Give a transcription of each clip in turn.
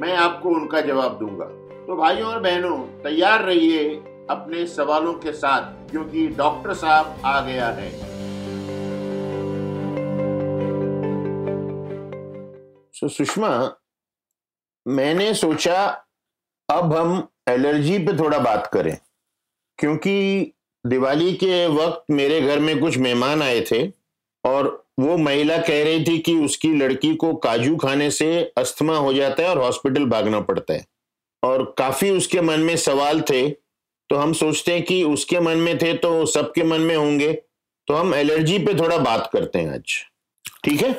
मैं आपको उनका जवाब दूँगा। तो भाइयों और बहनों, तैयार रहिए अपने सवालों के साथ क्योंकि डॉक्टर साहब आ गया है। सो, सुषमा, मैंने सोचा अब हम एलर्जी पे थोड़ा बात करें, क्योंकि दिवाली के वक्त मेरे घर में कुछ मेहमान आए थे और वो महिला कह रही थी कि उसकी लड़की को काजू खाने से अस्थमा हो जाता है और हॉस्पिटल भागना पड़ता है। और काफ़ी उसके मन में सवाल थे तो हम सोचते हैं कि उसके मन में थे तो सबके मन में होंगे। तो हम एलर्जी पे थोड़ा बात करते हैं आज। ठीक है?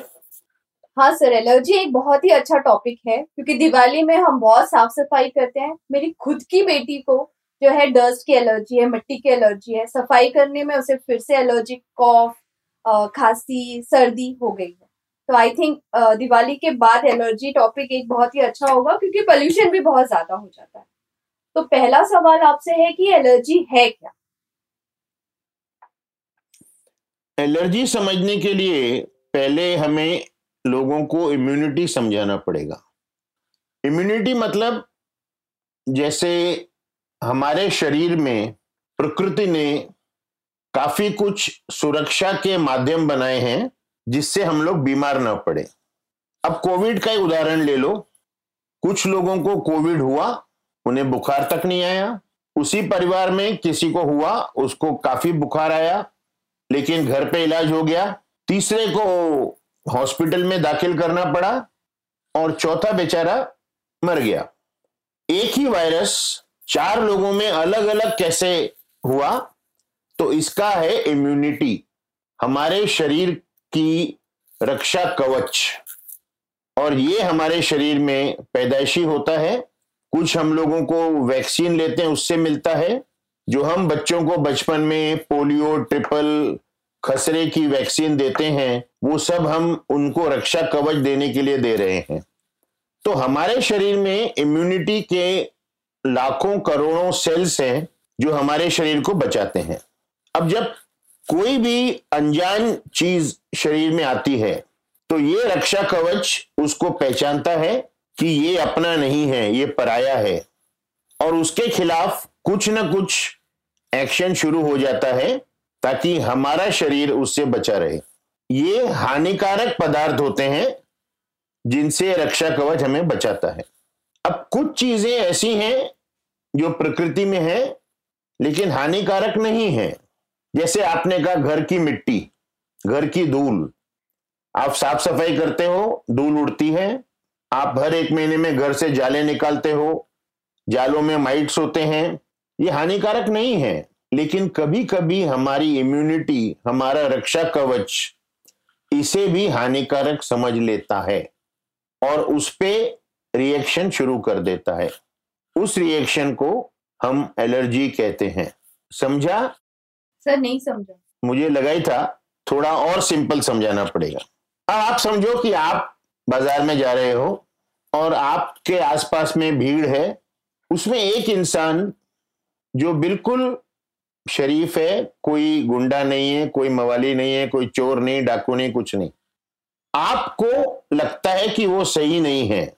हाँ सर, एलर्जी एक बहुत ही अच्छा टॉपिक है, क्योंकि दिवाली में हम बहुत साफ़ सफ़ाई करते हैं। मेरी खुद की बेटी को जो है डस्ट की एलर्जी है, मिट्टी की एलर्जी है, सफ़ाई करने में उसे फिर से एलर्जी कॉफ खांसी, सर्दी हो गई है। तो आई थिंक दिवाली के बाद एलर्जी टॉपिक एक बहुत ही अच्छा होगा क्योंकि पोल्यूशन भी बहुत ज़्यादा हो जाता है। तो पहला सवाल आपसे है कि एलर्जी है क्या? एलर्जी समझने के लिए पहले हमें लोगों को इम्यूनिटी समझाना पड़ेगा। इम्यूनिटी मतलब जैसे हमारे शरीर में प्रकृति ने काफ़ी कुछ सुरक्षा के माध्यम बनाए हैं जिससे हम लोग बीमार ना पड़े। अब कोविड का ही उदाहरण ले लो। कुछ लोगों को कोविड हुआ, उन्हें बुखार तक नहीं आया। उसी परिवार में किसी को हुआ, उसको काफ़ी बुखार आया, लेकिन घर पे इलाज हो गया। तीसरे को हॉस्पिटल में दाखिल करना पड़ा और चौथा बेचारा मर गया। एक ही वायरस चार लोगों में अलग अलग कैसे हुआ तो इसका है इम्यूनिटी हमारे शरीर की रक्षा कवच. और ये हमारे शरीर में पैदाइशी होता है। कुछ हम लोगों को वैक्सीन लेते हैं, उससे मिलता है। जो हम बच्चों को बचपन में पोलियो, ट्रिपल, खसरे की वैक्सीन देते हैं, वो सब हम उनको रक्षा कवच देने के लिए दे रहे हैं। तो हमारे शरीर में इम्यूनिटी के लाखों करोड़ों सेल्स हैं, जो हमारे शरीर को बचाते हैं। अब जब कोई भी अनजान चीज़ शरीर में आती है तो ये रक्षा कवच उसको पहचानता है कि ये अपना नहीं है, ये पराया है। और उसके खिलाफ कुछ ना कुछ एक्शन शुरू हो जाता है ताकि हमारा शरीर उससे बचा रहे। ये हानिकारक पदार्थ होते हैं जिनसे रक्षा कवच हमें बचाता है। अब कुछ चीज़ें ऐसी हैं जो प्रकृति में है, लेकिन हानिकारक नहीं है। जैसे आपने कहा घर की मिट्टी, घर की धूल। आप साफ़ सफ़ाई करते हो, धूल उड़ती है। आप हर एक महीने में घर से जाले निकालते हो, जालों में माइट्स होते हैं। ये हानिकारक नहीं है, लेकिन कभी कभी हमारी इम्यूनिटी हमारा रक्षा कवच इसे भी हानिकारक समझ लेता है और उस पे रिएक्शन शुरू कर देता है। उस रिएक्शन को हम एलर्जी कहते हैं। समझा? सर, नहीं समझा। मुझे लगा ही था, थोड़ा और सिंपल समझाना पड़ेगा। अब आप समझो कि आप बाज़ार में जा रहे हो और आपके आसपास में भीड़ है, उसमें एक इंसान जो बिल्कुल शरीफ है, कोई गुंडा नहीं है, कोई मवाली नहीं है, कोई चोर नहीं, डाकू नहीं, कुछ नहीं। आपको लगता है कि वो सही नहीं है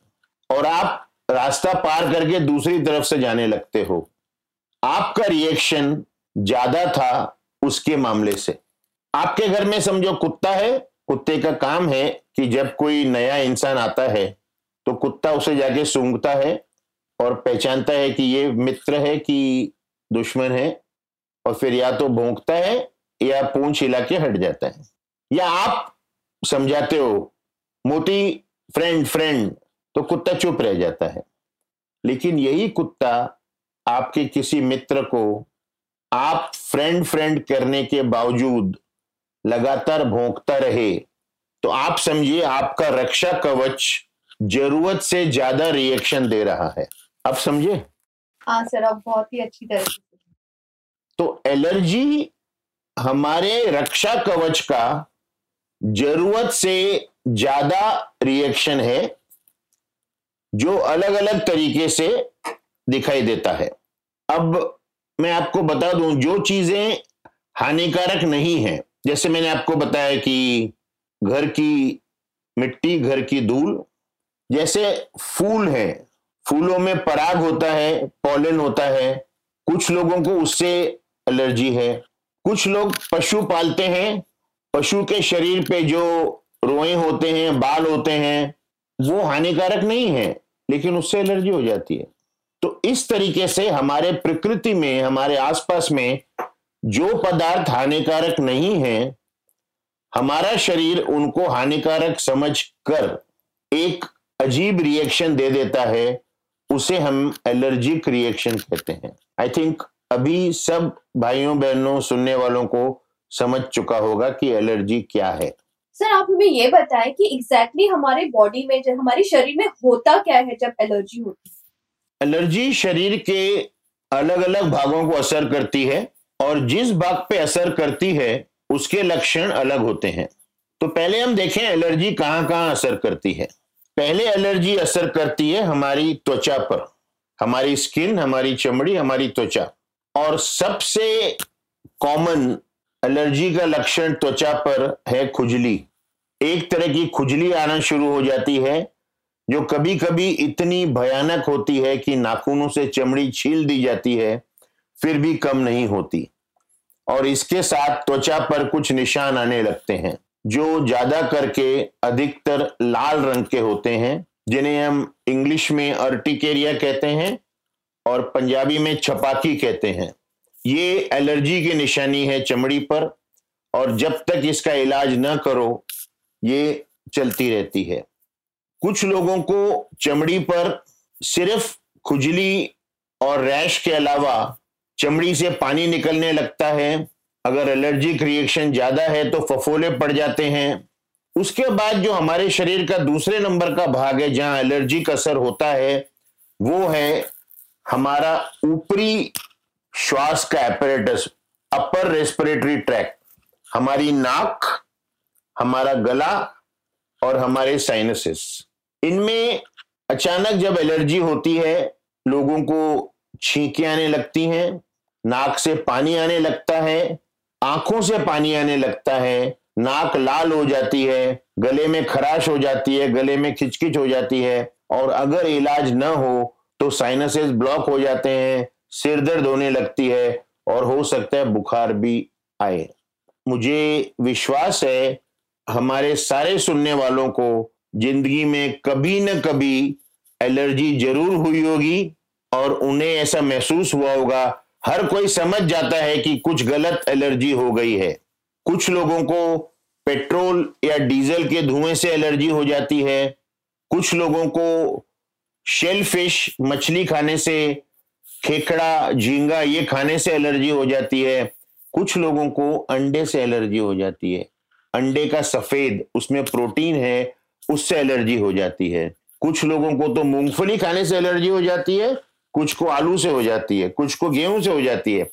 और आप रास्ता पार करके दूसरी तरफ़ से जाने लगते हो। आपका रिएक्शन ज़्यादा था उसके मामले से। आपके घर में समझो कुत्ता है, कुत्ते का काम है कि जब कोई नया इंसान आता है तो कुत्ता उसे जाके सूंघता है और पहचानता है कि ये मित्र है कि दुश्मन है और फिर या तो भोंकता है या पूंछ हिला के हट जाता है। या आप समझाते हो मोती फ्रेंड फ्रेंड तो कुत्ता चुप रह जाता है। लेकिन यही कुत्ता आपके किसी मित्र को आप फ्रेंड फ्रेंड करने के बावजूद लगातार भोंकता रहे तो आप समझिए आपका रक्षा कवच ज़रूरत से ज़्यादा रिएक्शन दे रहा है। आप समझे हाँ सर आप बहुत ही अच्छी तरह से तो एलर्जी हमारे रक्षा कवच का ज़रूरत से ज़्यादा रिएक्शन है जो अलग अलग तरीके से दिखाई देता है। अब मैं आपको बता दूँ, जो चीज़ें हानिकारक नहीं है, जैसे मैंने आपको बताया कि घर की मिट्टी, घर की धूल, जैसे फूल है, फूलों में पराग होता है, पॉलन होता है, कुछ लोगों को उससे एलर्जी है, कुछ लोग पशु पालते हैं, पशु के शरीर पे जो रोए होते हैं, बाल होते हैं, वो हानिकारक नहीं है, लेकिन उससे एलर्जी हो जाती है। तो इस तरीके से हमारे प्रकृति में, हमारे आसपास में जो पदार्थ हानिकारक नहीं है, हमारा शरीर उनको हानिकारक समझ कर एक अजीब रिएक्शन दे देता है, उसे हम एलर्जिक रिएक्शन कहते हैं। आई थिंक अभी सब भाइयों बहनों, सुनने वालों को समझ चुका होगा कि एलर्जी क्या है। सर, आप हमें ये बताएँ कि एग्जैक्टली exactly हमारे बॉडी में जब हमारे शरीर में होता क्या है जब एलर्जी होती है? एलर्जी शरीर के अलग अलग भागों को असर करती है और जिस भाग पे असर करती है, उसके लक्षण अलग होते हैं। तो पहले हम देखें एलर्जी कहाँ कहाँ असर करती है। पहले एलर्जी असर करती है हमारी त्वचा पर। हमारी स्किन, हमारी चमड़ी, हमारी त्वचा। और सबसे कॉमन एलर्जी का लक्षण त्वचा पर है खुजली। एक तरह की खुजली आना शुरू हो जाती है जो कभी कभी इतनी भयानक होती है कि नाखूनों से चमड़ी छील दी जाती है, फिर भी कम नहीं होती। और इसके साथ त्वचा पर कुछ निशान आने लगते हैं, जो ज़्यादा करके अधिकतर लाल रंग के होते हैं, जिन्हें हम इंग्लिश में अर्टिकेरिया कहते हैं और पंजाबी में छपाकी कहते हैं। ये एलर्जी की निशानी है चमड़ी पर, और जब तक इसका इलाज न करो, ये चलती रहती है। कुछ लोगों को चमड़ी पर सिर्फ़ खुजली और रैश के अलावा चमड़ी से पानी निकलने लगता है। अगर एलर्जिक रिएक्शन ज़्यादा है तो फफोले पड़ जाते हैं। उसके बाद जो हमारे शरीर का दूसरे नंबर का भाग है, जहाँ एलर्जिक असर होता है, वो है हमारा ऊपरी श्वास का एपरेटस अपर रेस्पिरेटरी ट्रैक हमारी नाक, हमारा गला और हमारे साइनसिस इनमें अचानक जब एलर्जी होती है, लोगों को छींके आने लगती हैं, नाक से पानी आने लगता है, आँखों से पानी आने लगता है, नाक लाल हो जाती है, गले में खराश हो जाती है, गले में खिचकिच हो जाती है, और अगर इलाज न हो तो साइनसेस ब्लॉक हो जाते हैं, सिर दर्द होने लगती है, और हो सकता है बुखार भी आए। मुझे विश्वास है, हमारे सारे सुनने वालों को ज़िंदगी में कभी न कभी एलर्जी ज़रूर हुई होगी और उन्हें ऐसा महसूस हुआ होगा। हर कोई समझ जाता है कि कुछ गलत एलर्जी हो गई है। कुछ लोगों को पेट्रोल या डीजल के धुएँ से एलर्जी हो जाती है। कुछ लोगों को शेल फ़िश मछली खाने से खेखड़ा झींगा ये खाने से एलर्जी हो जाती है। कुछ लोगों को अंडे से एलर्जी हो जाती है। अंडे का सफ़ेद, उसमें प्रोटीन है उससे एलर्जी हो जाती है। कुछ लोगों को तो मूंगफली खाने से एलर्जी हो जाती है, कुछ को आलू से हो जाती है, कुछ को गेहूँ से हो जाती है।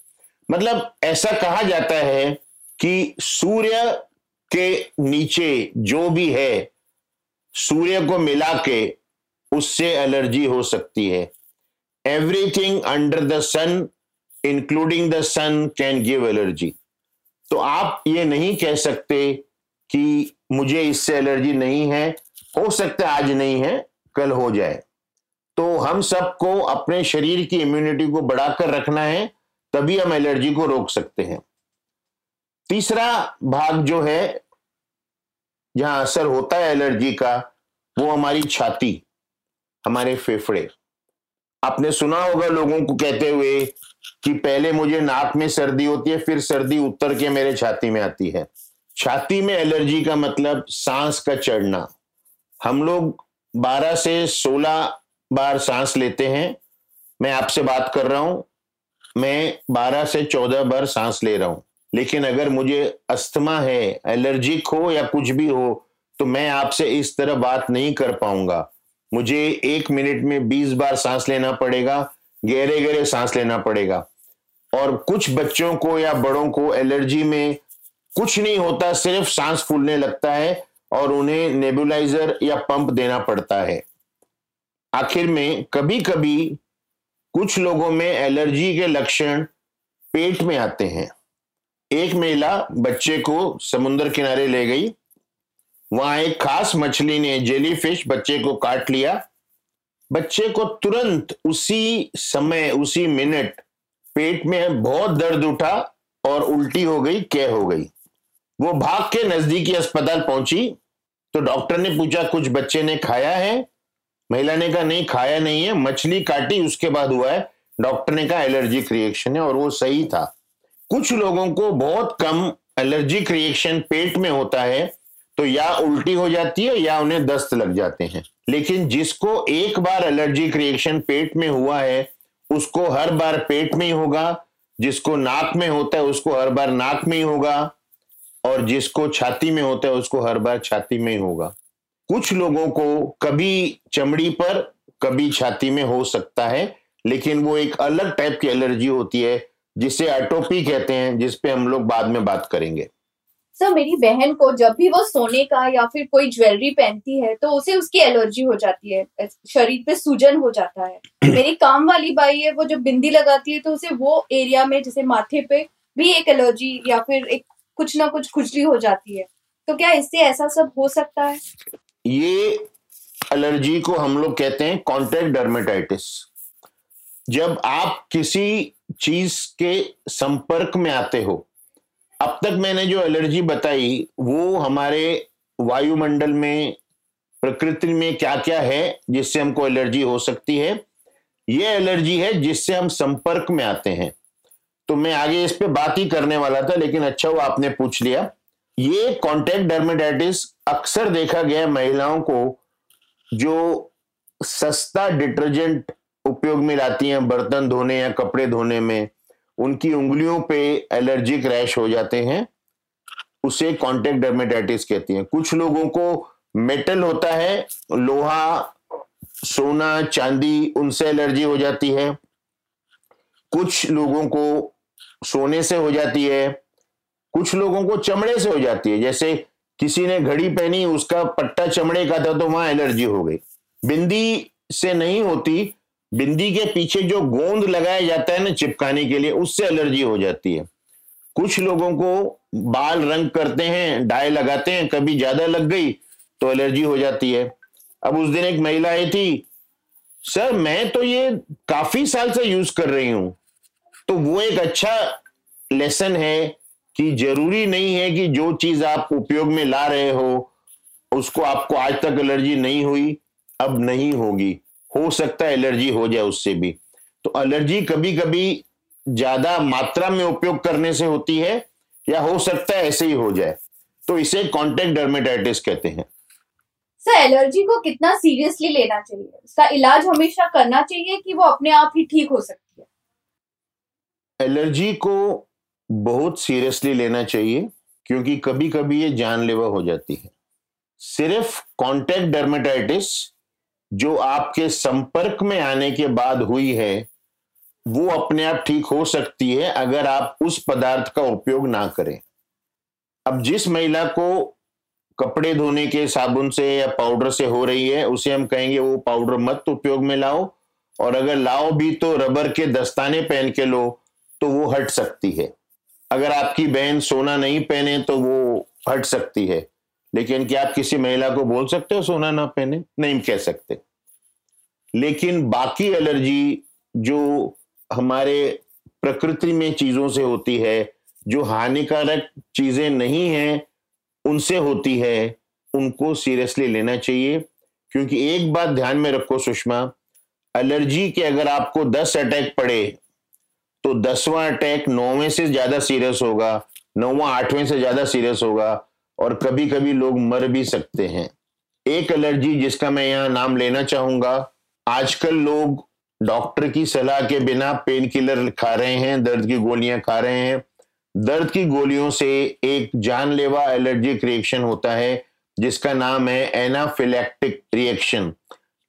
मतलब ऐसा कहा जाता है कि सूर्य के नीचे जो भी है, सूर्य को मिला के उससे एलर्जी हो सकती है। Everything under the sun including the sun can give allergy. तो आप ये नहीं कह सकते कि मुझे इससे एलर्जी नहीं है हो सकता है आज नहीं है, कल हो जाए। तो हम सबको अपने शरीर की इम्यूनिटी को बढ़ाकर रखना है, तभी हम एलर्जी को रोक सकते हैं। तीसरा भाग जो है, जहाँ असर होता है एलर्जी का, वो हमारी छाती, हमारे फेफड़े। आपने सुना होगा लोगों को कहते हुए कि पहले मुझे नाक में सर्दी होती है, फिर सर्दी उतर के मेरे छाती में आती है। छाती में एलर्जी का मतलब सांस का चढ़ना। हम लोग 12 से 16 बार सांस लेते हैं। मैं आपसे बात कर रहा हूँ। मैं 12 से 14 बार सांस ले रहा हूँ। लेकिन अगर मुझे अस्थमा है, एलर्जिक हो या कुछ भी हो तो मैं आपसे इस तरह बात नहीं कर पाऊँगा। मुझे एक मिनट में 20 बार सांस लेना पड़ेगा गहरे गहरे सांस लेना पड़ेगा। और कुछ बच्चों को या बड़ों को एलर्जी में कुछ नहीं होता, सिर्फ़ सांस फूलने लगता है। और उन्हें नेबुलाइजर या पंप देना पड़ता है। आखिर में कभी कभी कुछ लोगों में एलर्जी के लक्षण पेट में आते हैं। एक महिला बच्चे को समुद्र किनारे ले गई। वहाँ एक खास मछली ने जेली फ़िश बच्चे को काट लिया। बच्चे को तुरंत उसी समय, उसी मिनट पेट में बहुत दर्द उठा और उल्टी हो गई, क्या हो गई। वो भाग के नजदीकी अस्पताल पहुँची। तो डॉक्टर ने पूछा, कुछ बच्चे ने खाया है? महिला ने कहा, नहीं, खाया नहीं है। मछली काटी, उसके बाद हुआ है। डॉक्टर ने कहा, एलर्जिक रिएक्शन है। और वो सही था। कुछ लोगों को बहुत कम एलर्जिक रिएक्शन पेट में होता है तो या उल्टी हो जाती है या उन्हें दस्त लग जाते हैं। लेकिन जिसको एक बार एलर्जिक रिएक्शन पेट में हुआ है, उसको हर बार पेट में ही होगा। जिसको नाक में होता है, उसको हर बार नाक में ही होगा। और जिसको छाती में होता है उसको हर बार छाती में ही होगा। कुछ लोगों को कभी चमड़ी पर कभी छाती में हो सकता है लेकिन वो एक अलग टाइप की एलर्जी होती है जिसे एटोपी कहते हैं जिस पे हम लोग बाद में बात करेंगे। सर मेरी बहन को जब भी वो सोने का या फिर कोई ज्वेलरी पहनती है तो उसे उसकी एलर्जी हो जाती है शरीर पे सूजन हो जाता है। मेरी काम वाली बाई है वो जब बिंदी लगाती है तो उसे वो एरिया में जैसे माथे पे भी एक एलर्जी या फिर एक कुछ ना कुछ खुजली हो जाती है। तो क्या इससे ऐसा सब हो सकता है? ये एलर्जी को हम लोग कहते हैं कॉन्टेक्ट डर्मेटाइटिस जब आप किसी चीज़ के संपर्क में आते हो, अब तक मैंने जो एलर्जी बताई, वो हमारे वायुमंडल में, प्रकृति में क्या क्या है, जिससे हमको एलर्जी हो सकती है, ये एलर्जी है जिससे हम संपर्क में आते हैं। तो मैं आगे इस पे बात ही करने वाला था, लेकिन अच्छा वो आपने पूछ लिया। ये कॉन्टेक्ट डर्मेटाइटिस अक्सर देखा गया महिलाओं को, जो सस्ता डिटर्जेंट उपयोग में लाती हैं, बर्तन धोने या कपड़े धोने में। उनकी उंगलियों पे एलर्जिक रैश हो जाते हैं। उसे कॉन्टेक्ट डर्मेटाइटिस कहती हैं। कुछ लोगों को मेटल होता है, लोहा, सोना, चांदी, उनसे एलर्जी हो जाती है। कुछ लोगों को सोने से हो जाती है, कुछ लोगों को चमड़े से हो जाती है। जैसे किसी ने घड़ी पहनी, उसका पट्टा चमड़े का था तो वहाँ एलर्जी हो गई। बिंदी से नहीं होती, बिंदी के पीछे जो गोंद लगाया जाता है ना चिपकाने के लिए, उससे एलर्जी हो जाती है। कुछ लोगों को बाल रंग करते हैं, डाई लगाते हैं, कभी ज़्यादा लग गई तो एलर्जी हो जाती है। अब उस दिन एक महिला आई थी, सर, मैं तो ये काफ़ी साल से यूज़ कर रही हूँ। तो वो एक अच्छा लेसन है कि ज़रूरी नहीं है कि जो चीज़ आप उपयोग में ला रहे हो, उसको आपको आज तक एलर्जी नहीं हुई, अब नहीं होगी। हो सकता है एलर्जी हो जाए उससे भी। तो एलर्जी कभी कभी ज़्यादा मात्रा में उपयोग करने से होती है, या हो सकता है ऐसे ही हो जाए। तो इसे कॉन्टेक्ट डर्मेटाइटिस कहते हैं। सर एलर्जी को कितना सीरियसली लेना चाहिए? उसका इलाज हमेशा करना चाहिए कि वो अपने आप ही ठीक हो सकती है एलर्जी को बहुत सीरियसली लेना चाहिए, क्योंकि कभी कभी ये जानलेवा हो जाती है। सिर्फ़ कॉन्टेक्ट डर्मेटाइटिस जो आपके संपर्क में आने के बाद हुई है, वो अपने आप ठीक हो सकती है अगर आप उस पदार्थ का उपयोग ना करें। अब जिस महिला को कपड़े धोने के साबुन से या पाउडर से हो रही है, उसे हम कहेंगे, वो पाउडर मत उपयोग में लाओ। और अगर लाओ भी तो रबर के दस्ताने पहन के लो तो वो हट सकती है। अगर आपकी बहन सोना नहीं पहने तो वो हट सकती है। लेकिन क्या आप किसी महिला को बोल सकते हो सोना ना पहने? नहीं कह सकते। लेकिन बाकी एलर्जी जो हमारे प्रकृति में चीज़ों से होती है, जो हानिकारक चीज़ें नहीं हैं, उनसे होती है, उनको सीरियसली लेना चाहिए। क्योंकि एक बात ध्यान में रखो सुषमा, एलर्जी के अगर आपको दस अटैक पड़े तो दसवां अटैक नौवें से ज़्यादा सीरियस होगा, नौवां, आठवें से ज़्यादा सीरियस होगा और कभी कभी लोग मर भी सकते हैं। एक एलर्जी जिसका मैं यहाँ नाम लेना चाहूँगा, आजकल लोग डॉक्टर की सलाह के बिना पेन किलर खा रहे हैं, दर्द की गोलियाँ खा रहे हैं। दर्द की गोलियों से एक जानलेवा एलर्जिक रिएक्शन होता है, जिसका नाम है एनाफिलैक्टिक रिएक्शन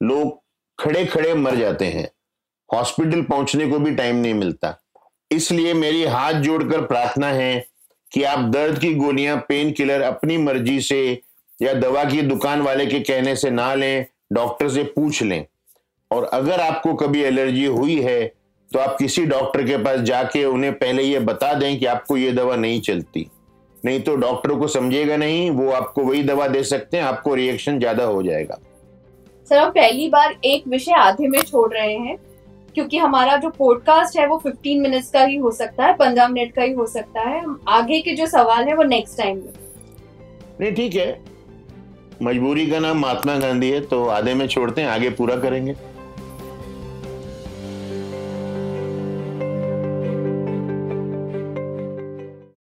लोग खड़े खड़े मर जाते हैं। हॉस्पिटल पहुँचने को भी टाइम नहीं मिलता। इसलिए मेरी हाथ जोड़कर प्रार्थना है कि आप दर्द की गोलियाँ पेन किलर अपनी मर्ज़ी से या दवा की दुकान वाले के कहने से ना लें डॉक्टर से पूछ लें। और अगर आपको कभी एलर्जी हुई है तो आप किसी डॉक्टर के पास जाके उन्हें पहले ये बता दें कि आपको ये दवा नहीं चलती। नहीं तो डॉक्टर को समझेगा नहीं, वो आपको वही दवा दे सकते हैं, आपको रिएक्शन ज़्यादा हो जाएगा। सर हम पहली बार एक विषय आधे में छोड़ रहे हैं। क्योंकि हमारा जो पॉडकास्ट है वो 15 मिनट्स का ही हो सकता है 15 मिनट का ही हो सकता है। आगे के जो सवाल है वो नेक्स्ट टाइम में। नहीं, ठीक है। मजबूरी का नाम महात्मा गांधी है तो आधे में छोड़ते हैं, आगे पूरा करेंगे।